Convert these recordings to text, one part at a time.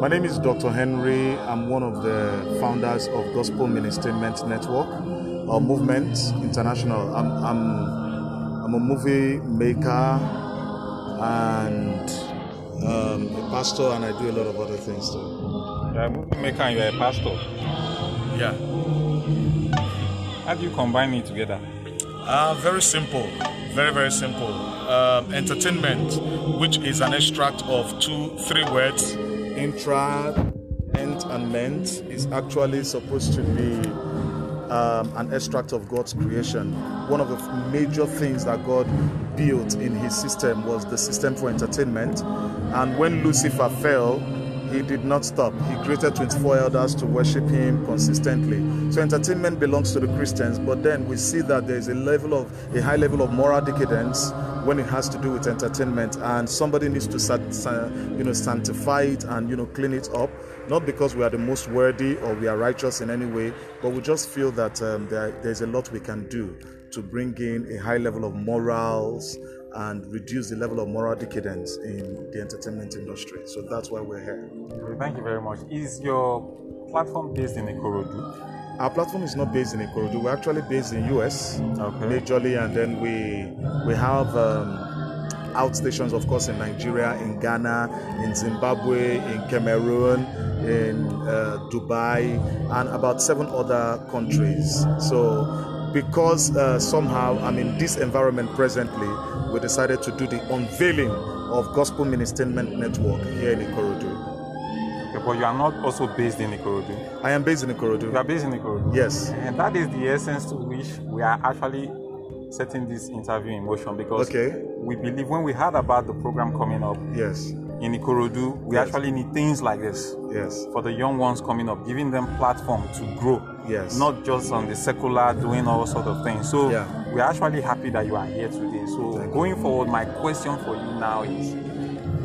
My name is Dr. Henry. I'm one of the founders of Gospel Ministement Network, or Movement International. I'm, I'm, I'm a movie maker and um, a pastor, and I do a lot of other things too. You're a movie maker and you're a pastor. Yeah. How do you combine it together? Uh, very simple. Very, very simple. Um, entertainment, which is an extract of two, three words, intra, ent, and ment, is actually supposed to be um, an extract of God's creation. One of the major things that God built in his system was the system for entertainment. And when Lucifer fell, he did not stop. He created 24 elders to worship him consistently. So entertainment belongs to the Christians, but then we see that there is a level of a high level of moral decadence when it has to do with entertainment, and somebody needs to you know sanctify it and you know clean it up. Not because we are the most worthy or we are righteous in any way, but we just feel that um, there, there's a lot we can do to bring in a high level of morals and reduce the level of moral decadence in the entertainment industry. So that's why we're here. Thank you very much. Is your platform based in Ikorodu? Our platform is not based in Ikorodu. We're actually based in US, okay. majorly, and then we we have um, outstations, of course, in Nigeria, in Ghana, in Zimbabwe, in Cameroon, in uh, Dubai, and about seven other countries. So because uh, somehow I'm in this environment presently, we decided to do the unveiling of Gospel Ministement Network here in Ikorodu. Okay, but you are not also based in Ikorodu. I am based in Ikorodu. You are based in Ikorodu. Yes. And that is the essence to which we are actually setting this interview in motion because okay. we believe when we heard about the program coming up. Yes in Ikorodu, we yes. actually need things like this. Yes. For the young ones coming up, giving them platform to grow. Yes. Not just on the secular doing all sort of things. So yeah. we're actually happy that you are here today. So Thank going you. forward, my question for you now is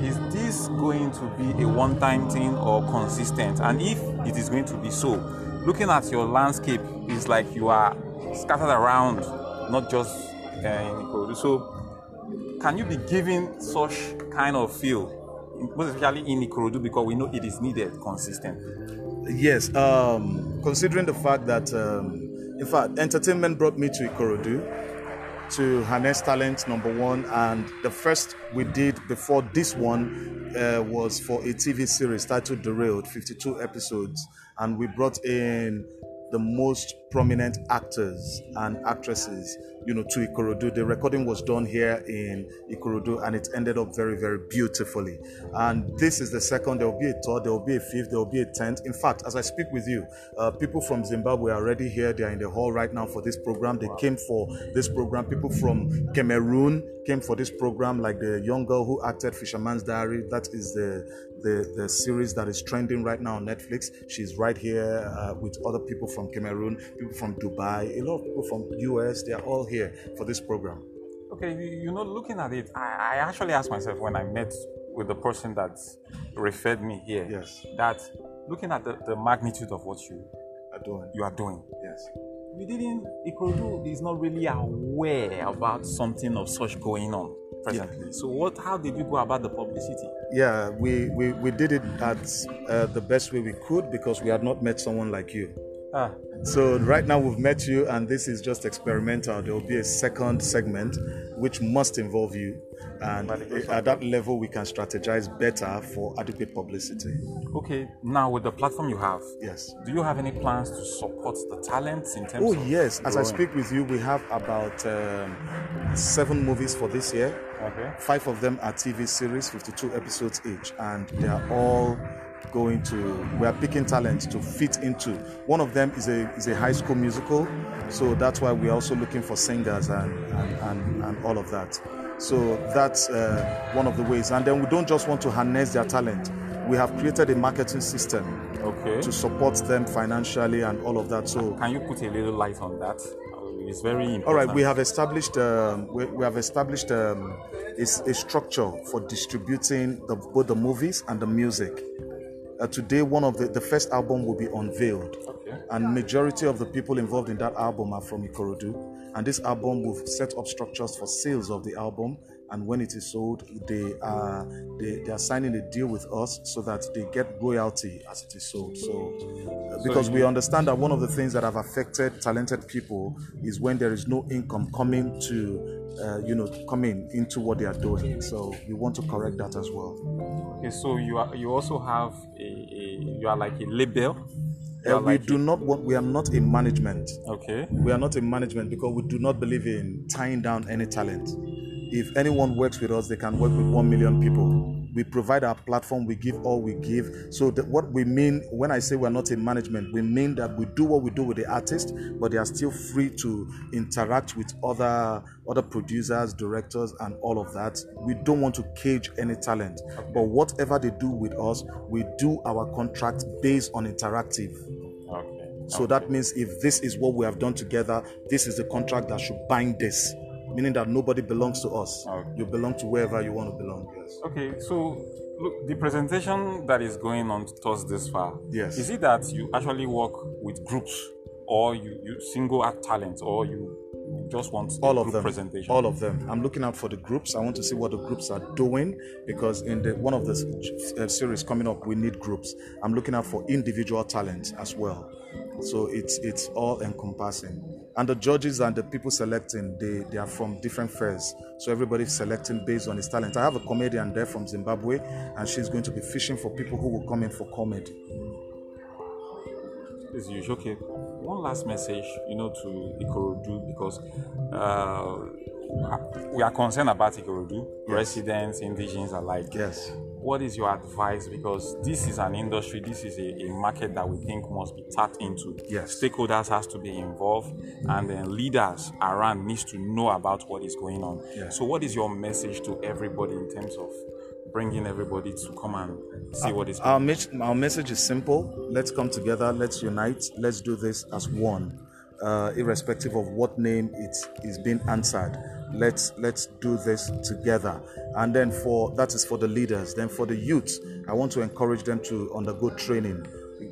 is this going to be a one-time thing or consistent? And if it is going to be so, looking at your landscape, it's like you are scattered around, not just uh, in Ikorodu. So can you be giving such kind of feel especially in Ikorodu because we know it is needed consistently. Yes, um, considering the fact that, um, in fact, entertainment brought me to Ikorodu to harness talent number one, and the first we did before this one uh, was for a TV series titled Derailed, 52 episodes, and we brought in the most prominent actors and actresses, you know, to Ikorodu. The recording was done here in Ikorodu and it ended up very, very beautifully. And this is the second, there will be a third, there will be a fifth, there will be a tenth. In fact, as I speak with you, uh, people from Zimbabwe are already here. They are in the hall right now for this program. They came for this program. People from Cameroon came for this program, like the young girl who acted Fisherman's Diary. That is the, the, the series that is trending right now on Netflix. She's right here uh, with other people from Cameroon, people from Dubai, a lot of people from US. They are all here for this program. Okay, you know, looking at it, I, I actually asked myself when I met with the person that referred me here. Yes. That looking at the, the magnitude of what you are doing, you are doing. Yes. We didn't. Ikorodu is not really aware about something of such going on presently. Yeah. So what? How did you go about the publicity? Yeah, we we, we did it at uh, the best way we could because we had not met someone like you. Ah. So right now we've met you, and this is just experimental. There will be a second segment which must involve you, and at that level we can strategize better for adequate publicity. Okay, now with the platform you have, yes, do you have any plans to support the talents in terms? Oh yes, growing? as I speak with you, we have about um, seven movies for this year. Okay. Five of them are TV series, 52 episodes each, and they are all going to we are picking talent to fit into one of them is a is a high school musical so that's why we're also looking for singers and and, and, and all of that so that's uh, one of the ways and then we don't just want to harness their talent we have created a marketing system okay. to support them financially and all of that so can you put a little light on that it's very important. All right, we have established um, we, we, have established um, a, a, structure for distributing the, both the movies and the music. Uh, today, one of the, the first album will be unveiled, okay. and majority of the people involved in that album are from Ikorodu. And this album will set up structures for sales of the album. and when it is sold, they are they, they are signing a deal with us so that they get royalty as it is sold. So, uh, because we understand that one of the things that have affected talented people is when there is no income coming to uh, you know coming into what they are doing. So we want to correct that as well. Okay, so you are you also have a, a you are like a label. Uh, we like do not want. We are not in management. Okay. We are not in management because we do not believe in tying down any talent. If anyone works with us, they can work with one million people. We provide our platform, we give all we give. So, that what we mean when I say we're not in management, we mean that we do what we do with the artist, but they are still free to interact with other other producers, directors, and all of that. We don't want to cage any talent, but whatever they do with us, we do our contract based on interactive. Okay. So that means if this is what we have done together, this is the contract that should bind this, meaning that nobody belongs to us. Okay. You belong to wherever you want to belong. Yes. Okay, so look, the presentation that is going on to us this far. Yes. Is it that you actually work with groups, or you, you single out talent, or you just want All of them. presentation? All of them. I'm looking out for the groups. I want to see what the groups are doing because in the one of the uh, series coming up, we need groups. I'm looking out for individual talent as well. So it's it's all encompassing. And the judges and the people selecting, they, they are from different fairs. So everybody's selecting based on his talent. I have a comedian there from Zimbabwe, and she's going to be fishing for people who will come in for comedy. Is you okay? One last message, you know, to Ikorodu because uh, we are concerned about Ikorodu, residents, indigenous alike. Yes. What is your advice? Because this is an industry, this is a, a market that we think must be tapped into. Yes. Stakeholders has to be involved, and then leaders around needs to know about what is going on. Yeah. So, what is your message to everybody in terms of bringing everybody to come and see what is Our, mes- our message is simple. Let's come together. Let's unite. Let's do this as one, uh, irrespective of what name it is being answered. Let's let's do this together. And then for that is for the leaders. Then for the youth, I want to encourage them to undergo training.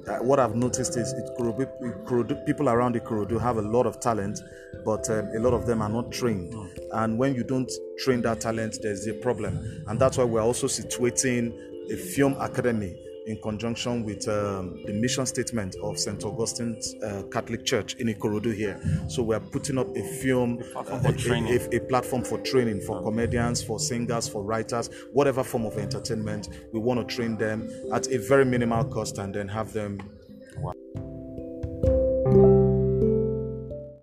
Uh, what I've noticed is it Ikorodu, Ikorodu, people around Ikorodu have a lot of talent, but um, a lot of them are not trained. And when you don't train that talent, there's a problem. And that's why we're also situating a film academy in conjunction with um, the mission statement of St. Augustine's uh, Catholic Church in Ikorodu here. So we're putting up a film, platform uh, training. a, a platform for training for comedians, for singers, for writers, whatever form of entertainment. We want to train them at a very minimal cost and then have them